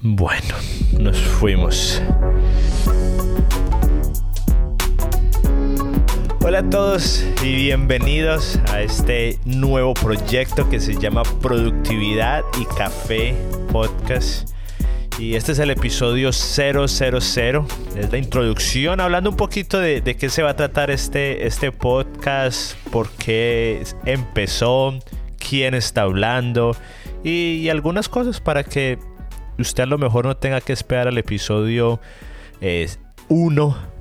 Bueno, nos fuimos. Hola a todos y bienvenidos a este nuevo proyecto que se llama Productividad y Café Podcast. Y este es el episodio 000. Es la introducción, hablando un poquito de, qué se va a tratar este, este podcast, por qué empezó, quién está hablando y, algunas cosas para que usted a lo mejor no tenga que esperar al episodio 1 eh,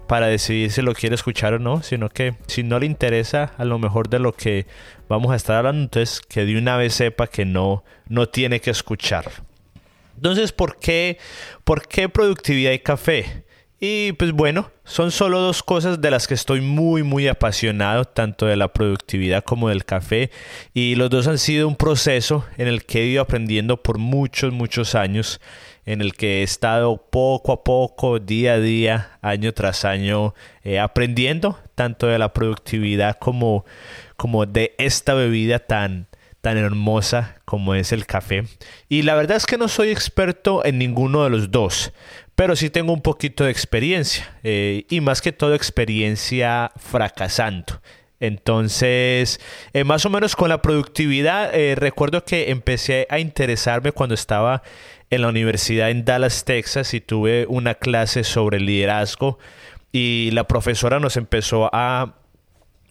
para decidir si lo quiere escuchar o no, sino que si no le interesa a lo mejor de lo que vamos a estar hablando, entonces que de una vez sepa que no, no tiene que escucharlo. Entonces, ¿por qué, ¿por qué productividad y café? Y pues bueno, son solo dos cosas de las que estoy muy muy apasionado, tanto de la productividad como del café. Y los dos han sido un proceso en el que he ido aprendiendo por muchos, muchos años, en el que he estado poco a poco, día a día, año tras año, eh, aprendiendo tanto de la productividad como, como de esta bebida tan, tan hermosa como es el café. Y la verdad es que no soy experto en ninguno de los dos, pero sí tengo un poquito de experiencia eh, y más que todo experiencia fracasando. Entonces, eh, más o menos con la productividad, eh, recuerdo que empecé a interesarme cuando estaba en la universidad en Dallas, Texas, y tuve una clase sobre liderazgo y la profesora nos empezó a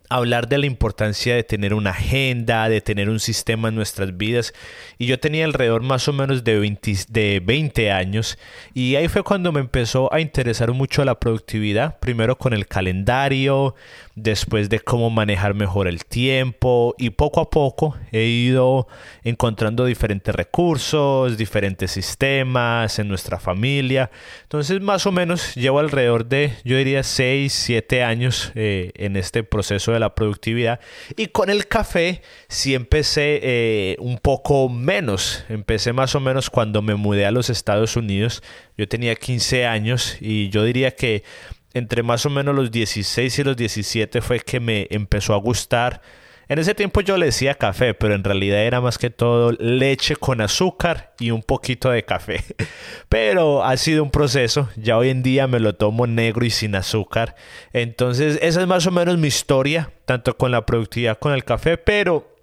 hablar de la importancia de tener una agenda, de tener un sistema en nuestras vidas. Y yo tenía alrededor más o menos de 20, de 20 años y ahí fue cuando me empezó a interesar mucho la productividad, primero con el calendario, después de cómo manejar mejor el tiempo y poco a poco he ido encontrando diferentes recursos, diferentes sistemas en nuestra familia. Entonces más o menos llevo alrededor de, yo diría, 6, 7 años eh, en este proceso la productividad. Y con el café sí empecé eh, un poco menos. Empecé más o menos cuando me mudé a los Estados Unidos. Yo tenía 15 años y yo diría que entre más o menos los 16 y los 17 fue que me empezó a gustar. En ese tiempo yo le decía café, pero en realidad era más que todo leche con azúcar y un poquito de café. Pero ha sido un proceso, ya hoy en día me lo tomo negro y sin azúcar. Entonces esa es más o menos mi historia, tanto con la productividad con el café, pero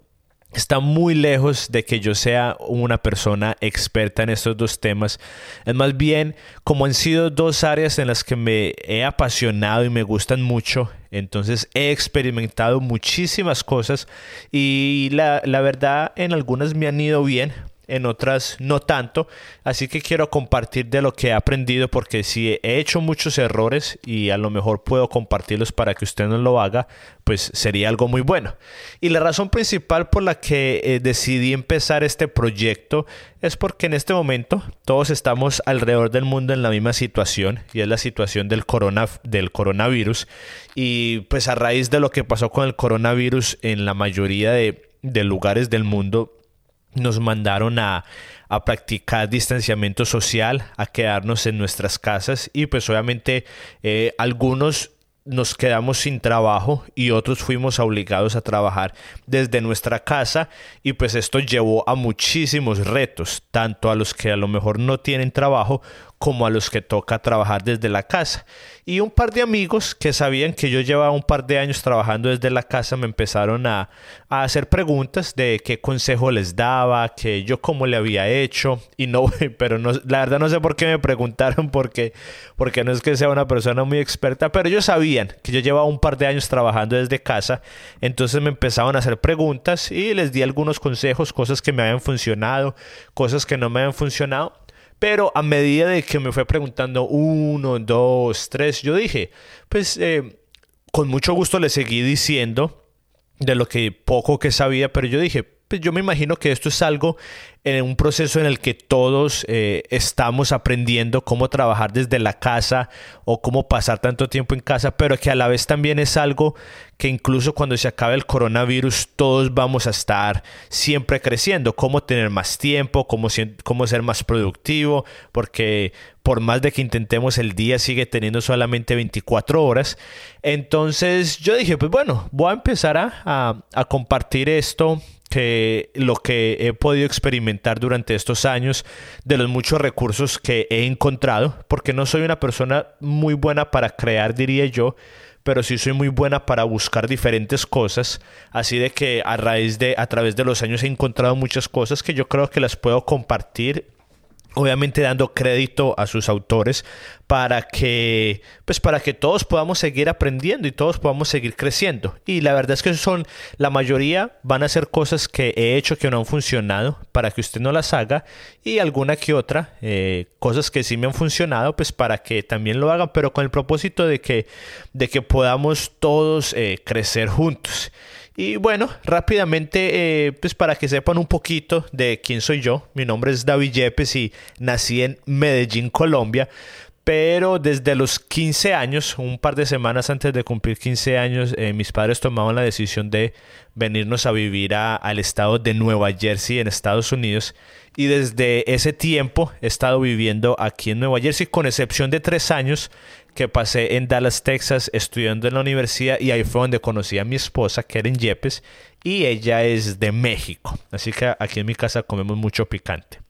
está muy lejos de que yo sea una persona experta en estos dos temas. Es más bien como han sido dos áreas en las que me he apasionado y me gustan mucho. Entonces he experimentado muchísimas cosas y la, la verdad en algunas me han ido bien, en otras no tanto. Así que quiero compartir de lo que he aprendido porque si he hecho muchos errores y a lo mejor puedo compartirlos para que usted no lo haga, pues sería algo muy bueno. Y la razón principal por la que eh, decidí empezar este proyecto es porque en este momento todos estamos alrededor del mundo en la misma situación y es la situación del, corona, del coronavirus. Y pues a raíz de lo que pasó con el coronavirus en la mayoría de, de lugares del mundo, nos mandaron a, practicar distanciamiento social, a quedarnos en nuestras casas y pues obviamente eh, algunos nos quedamos sin trabajo y otros fuimos obligados a trabajar desde nuestra casa y pues esto llevó a muchísimos retos, tanto a los que a lo mejor no tienen trabajo como a los que toca trabajar desde la casa. Y un par de amigos que sabían que yo llevaba un par de años trabajando desde la casa me empezaron a, hacer preguntas de qué consejo les daba, que yo cómo le había hecho. Y no, pero no, la verdad no sé por qué me preguntaron, porque, porque no es que sea una persona muy experta, pero ellos sabían que yo llevaba un par de años trabajando desde casa. Entonces me empezaron a hacer preguntas y les di algunos consejos, cosas que me habían funcionado, cosas que no me habían funcionado. Pero a medida de que me fue preguntando uno, dos, tres, yo dije, pues eh, con mucho gusto le seguí diciendo de lo que poco que sabía, pero yo dije, yo me imagino que esto es algo en un proceso en el que todos eh, estamos aprendiendo cómo trabajar desde la casa o cómo pasar tanto tiempo en casa, pero que a la vez también es algo que incluso cuando se acabe el coronavirus todos vamos a estar siempre creciendo, cómo tener más tiempo, cómo, ser más productivo, porque por más de que intentemos el día sigue teniendo solamente 24 horas. Entonces yo dije, pues bueno, voy a empezar a compartir esto lo que he podido experimentar durante estos años, de los muchos recursos que he encontrado, porque no soy una persona muy buena para crear, diría yo, pero sí soy muy buena para buscar diferentes cosas, así de que a raíz de a través de los años he encontrado muchas cosas que yo creo que las puedo compartir obviamente dando crédito a sus autores para que pues para que todos podamos seguir aprendiendo y todos podamos seguir creciendo. Y la verdad es que son la mayoría van a ser cosas que he hecho que no han funcionado para que usted no las haga y alguna que otra eh, cosas que sí me han funcionado pues para que también lo hagan pero con el propósito de que de que podamos todos eh, crecer juntos y bueno, rápidamente, eh, pues para que sepan un poquito de quién soy yo, mi nombre es David Yepes y nací en Medellín, Colombia. Pero desde los 15 años, un par de semanas antes de cumplir 15 años, eh, mis padres tomaban la decisión de venirnos a vivir al estado de Nueva Jersey en Estados Unidos. Y desde ese tiempo he estado viviendo aquí en Nueva Jersey, con excepción de tres años que pasé en Dallas, Texas, estudiando en la universidad y ahí fue donde conocí a mi esposa, Karen Yepes, y ella es de México. Así que aquí en mi casa comemos mucho picante.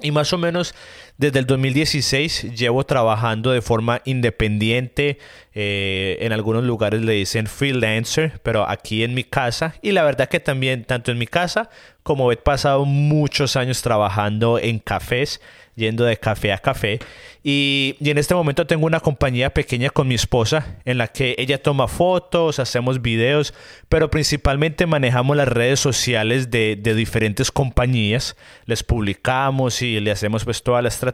Y más o menos desde el 2016 llevo trabajando de forma independiente. Eh, en algunos lugares le dicen freelancer, pero aquí en mi casa. Y la verdad que también, tanto en mi casa como he pasado muchos años trabajando en cafés yendo de café a café. Y, en este momento tengo una compañía pequeña con mi esposa en la que ella toma fotos, hacemos videos, pero principalmente manejamos las redes sociales de, de diferentes compañías. Les publicamos y le hacemos pues toda la estrategia,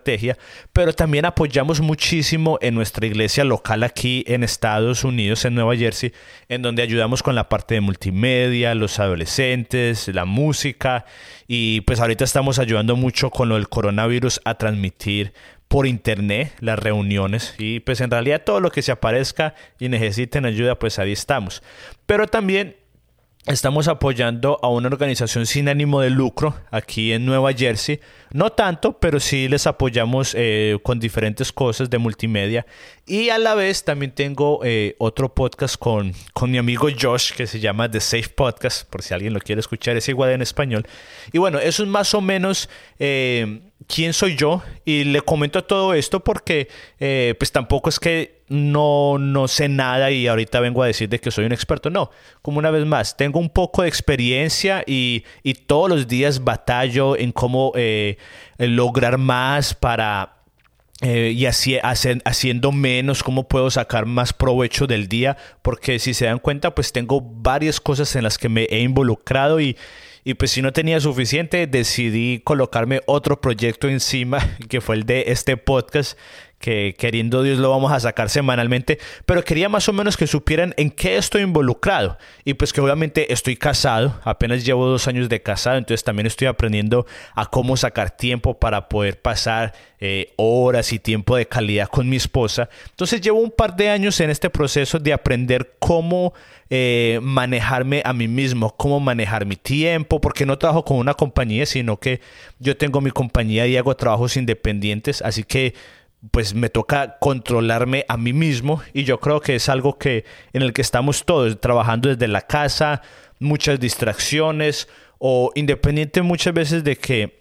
pero también apoyamos muchísimo en nuestra iglesia local aquí en Estados Unidos, en Nueva Jersey, en donde ayudamos con la parte de multimedia, los adolescentes, la música y pues ahorita estamos ayudando mucho con lo del coronavirus a transmitir por internet las reuniones y pues en realidad todo lo que se aparezca y necesiten ayuda pues ahí estamos. Pero también estamos apoyando a una organización sin ánimo de lucro aquí en Nueva Jersey. No tanto, pero sí les apoyamos eh, con diferentes cosas de multimedia. Y a la vez también tengo eh, otro podcast con, con mi amigo Josh que se llama The Safe Podcast, por si alguien lo quiere escuchar, es igual en español. Y bueno, eso es más o menos... Eh, quién soy yo y le comento todo esto porque eh, pues tampoco es que no, no sé nada y ahorita vengo a decir de que soy un experto. No, como una vez más, tengo un poco de experiencia y, y todos los días batallo en cómo eh, lograr más para... Eh, y así, haciendo menos, cómo puedo sacar más provecho del día, porque si se dan cuenta, pues tengo varias cosas en las que me he involucrado y, y pues si no tenía suficiente, decidí colocarme otro proyecto encima, que fue el de este podcast, que queriendo Dios lo vamos a sacar semanalmente, pero quería más o menos que supieran en qué estoy involucrado. Y pues que obviamente estoy casado, apenas llevo dos años de casado, entonces también estoy aprendiendo a cómo sacar tiempo para poder pasar eh, horas y tiempo de calidad con mi esposa. Entonces llevo un par de años en este proceso de aprender cómo eh, manejarme a mí mismo, cómo manejar mi tiempo, porque no trabajo con una compañía, sino que yo tengo mi compañía y hago trabajos independientes, así que pues me toca controlarme a mí mismo y yo creo que es algo que en el que estamos todos trabajando desde la casa, muchas distracciones o independiente muchas veces de que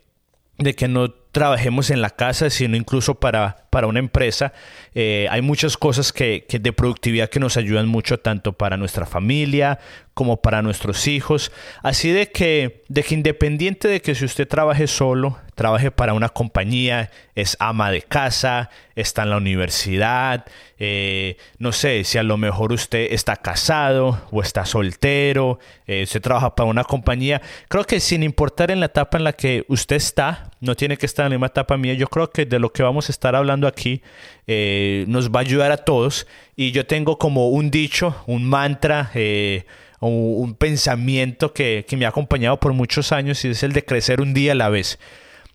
de que no trabajemos en la casa, sino incluso para, para una empresa. Eh, hay muchas cosas que, que, de productividad que nos ayudan mucho tanto para nuestra familia como para nuestros hijos. Así de que, de que independiente de que si usted trabaje solo, trabaje para una compañía, es ama de casa, está en la universidad, eh, no sé, si a lo mejor usted está casado o está soltero, eh, se trabaja para una compañía, creo que sin importar en la etapa en la que usted está, no tiene que estar en la misma etapa mía, yo creo que de lo que vamos a estar hablando aquí eh, nos va a ayudar a todos y yo tengo como un dicho, un mantra, un, pensamiento que, me ha acompañado por muchos años y es el de crecer un día a la vez.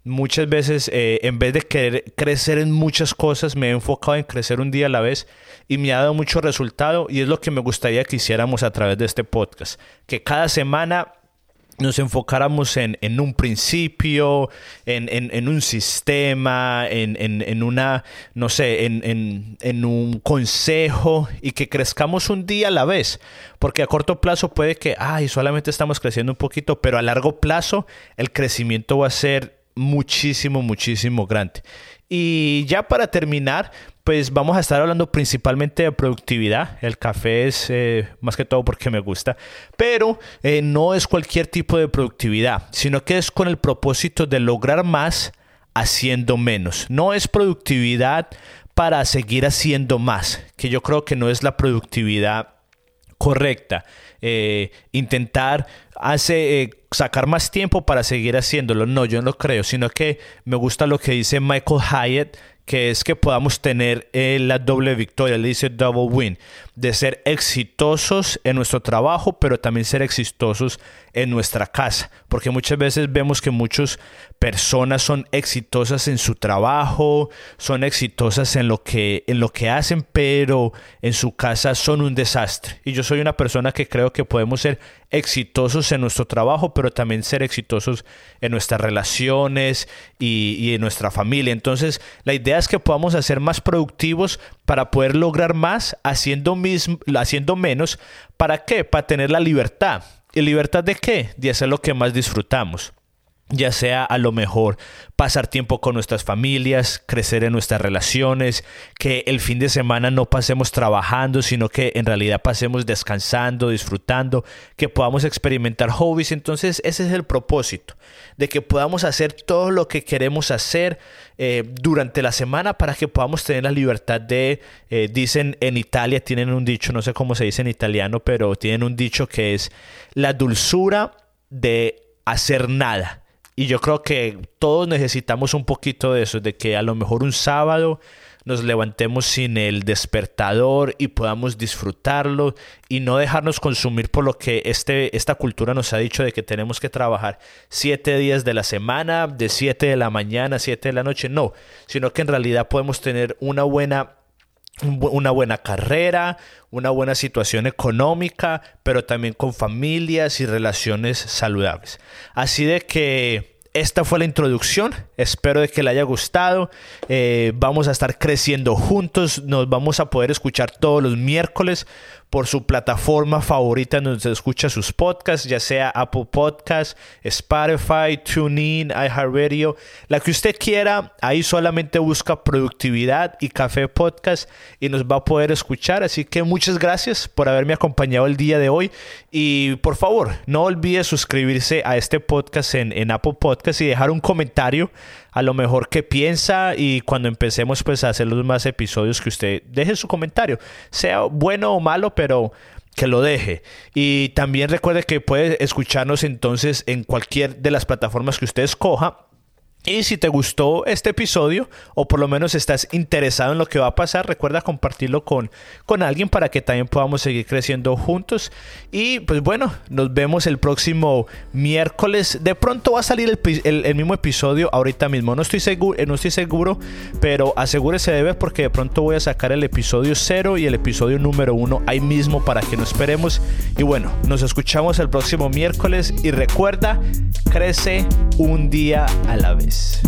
Muchas veces, eh, en vez de querer crecer en muchas cosas, me he enfocado en crecer un día a la vez y me ha dado mucho resultado y es lo que me gustaría que hiciéramos a través de este podcast. Que cada semana nos enfocáramos en, un principio, en, un sistema, en, una, no sé, en, un consejo y que crezcamos un día a la vez. Porque a corto plazo puede que, ay, solamente estamos creciendo un poquito, pero a largo plazo el crecimiento va a ser muchísimo, muchísimo grande. Y ya para terminar, pues vamos a estar hablando principalmente de productividad. El café es eh, más que todo porque me gusta, pero eh, no es cualquier tipo de productividad, sino que es con el propósito de lograr más haciendo menos. No es productividad para seguir haciendo más, que yo creo que no es la productividad correcta. Eh, intentar hace, sacar más tiempo para seguir haciéndolo. No, yo no creo, sino que me gusta lo que dice Michael Hyatt que es que podamos tener eh, la doble victoria, le dice double win, de ser exitosos en nuestro trabajo, pero también ser exitosos en nuestra casa, porque muchas veces vemos que muchas personas son exitosas en su trabajo, son exitosas en lo que en lo que hacen, pero en su casa son un desastre. Y yo soy una persona que creo que podemos ser exitosos en nuestro trabajo, pero también ser exitosos en nuestras relaciones y, y en nuestra familia. Entonces, la idea es que podamos ser más productivos para poder lograr más haciendo, mismo, haciendo menos. ¿Para qué? Para tener la libertad. ¿Y libertad de qué? De hacer lo que más disfrutamos ya sea a lo mejor pasar tiempo con nuestras familias, crecer en nuestras relaciones, que el fin de semana no pasemos trabajando, sino que en realidad pasemos descansando, disfrutando, que podamos experimentar hobbies. Entonces ese es el propósito, de que podamos hacer todo lo que queremos hacer eh, durante la semana para que podamos tener la libertad de, eh, dicen en Italia, tienen un dicho, no sé cómo se dice en italiano, pero tienen un dicho que es la dulzura de hacer nada y yo creo que todos necesitamos un poquito de eso, de que a lo mejor un sábado nos levantemos sin el despertador y podamos disfrutarlo y no dejarnos consumir por lo que este, esta cultura nos ha dicho de que tenemos que trabajar siete días de la semana, de siete de la mañana siete de la noche. No, sino que en realidad podemos tener una buena una buena carrera, una buena situación económica, pero también con familias y relaciones saludables. Así de que esta fue la introducción. Espero de que le haya gustado. Eh, vamos a estar creciendo juntos. Nos vamos a poder escuchar todos los miércoles por su plataforma favorita donde se escucha sus podcasts, ya sea Apple Podcasts, Spotify, TuneIn, iHeartRadio, la que usted quiera. Ahí solamente busca productividad y café podcast y nos va a poder escuchar. Así que muchas gracias por haberme acompañado el día de hoy y por favor no olvide suscribirse a este podcast en, en Apple Podcasts y dejar un comentario a lo mejor qué piensa y cuando empecemos pues a hacer los más episodios que usted deje su comentario, sea bueno o malo, pero que lo deje. Y también recuerde que puede escucharnos entonces en cualquier de las plataformas que usted escoja y si te gustó este episodio o por lo menos estás interesado en lo que va a pasar, recuerda compartirlo con, con alguien para que también podamos seguir creciendo juntos. Y pues bueno, nos vemos el próximo miércoles. De pronto va a salir el, el, mismo episodio ahorita mismo. No estoy, seguro, no estoy seguro, pero asegúrese de ver porque de pronto voy a sacar el episodio 0 y el episodio número 1 ahí mismo para que no esperemos. Y bueno, nos escuchamos el próximo miércoles y recuerda, crece un día a la vez. peace.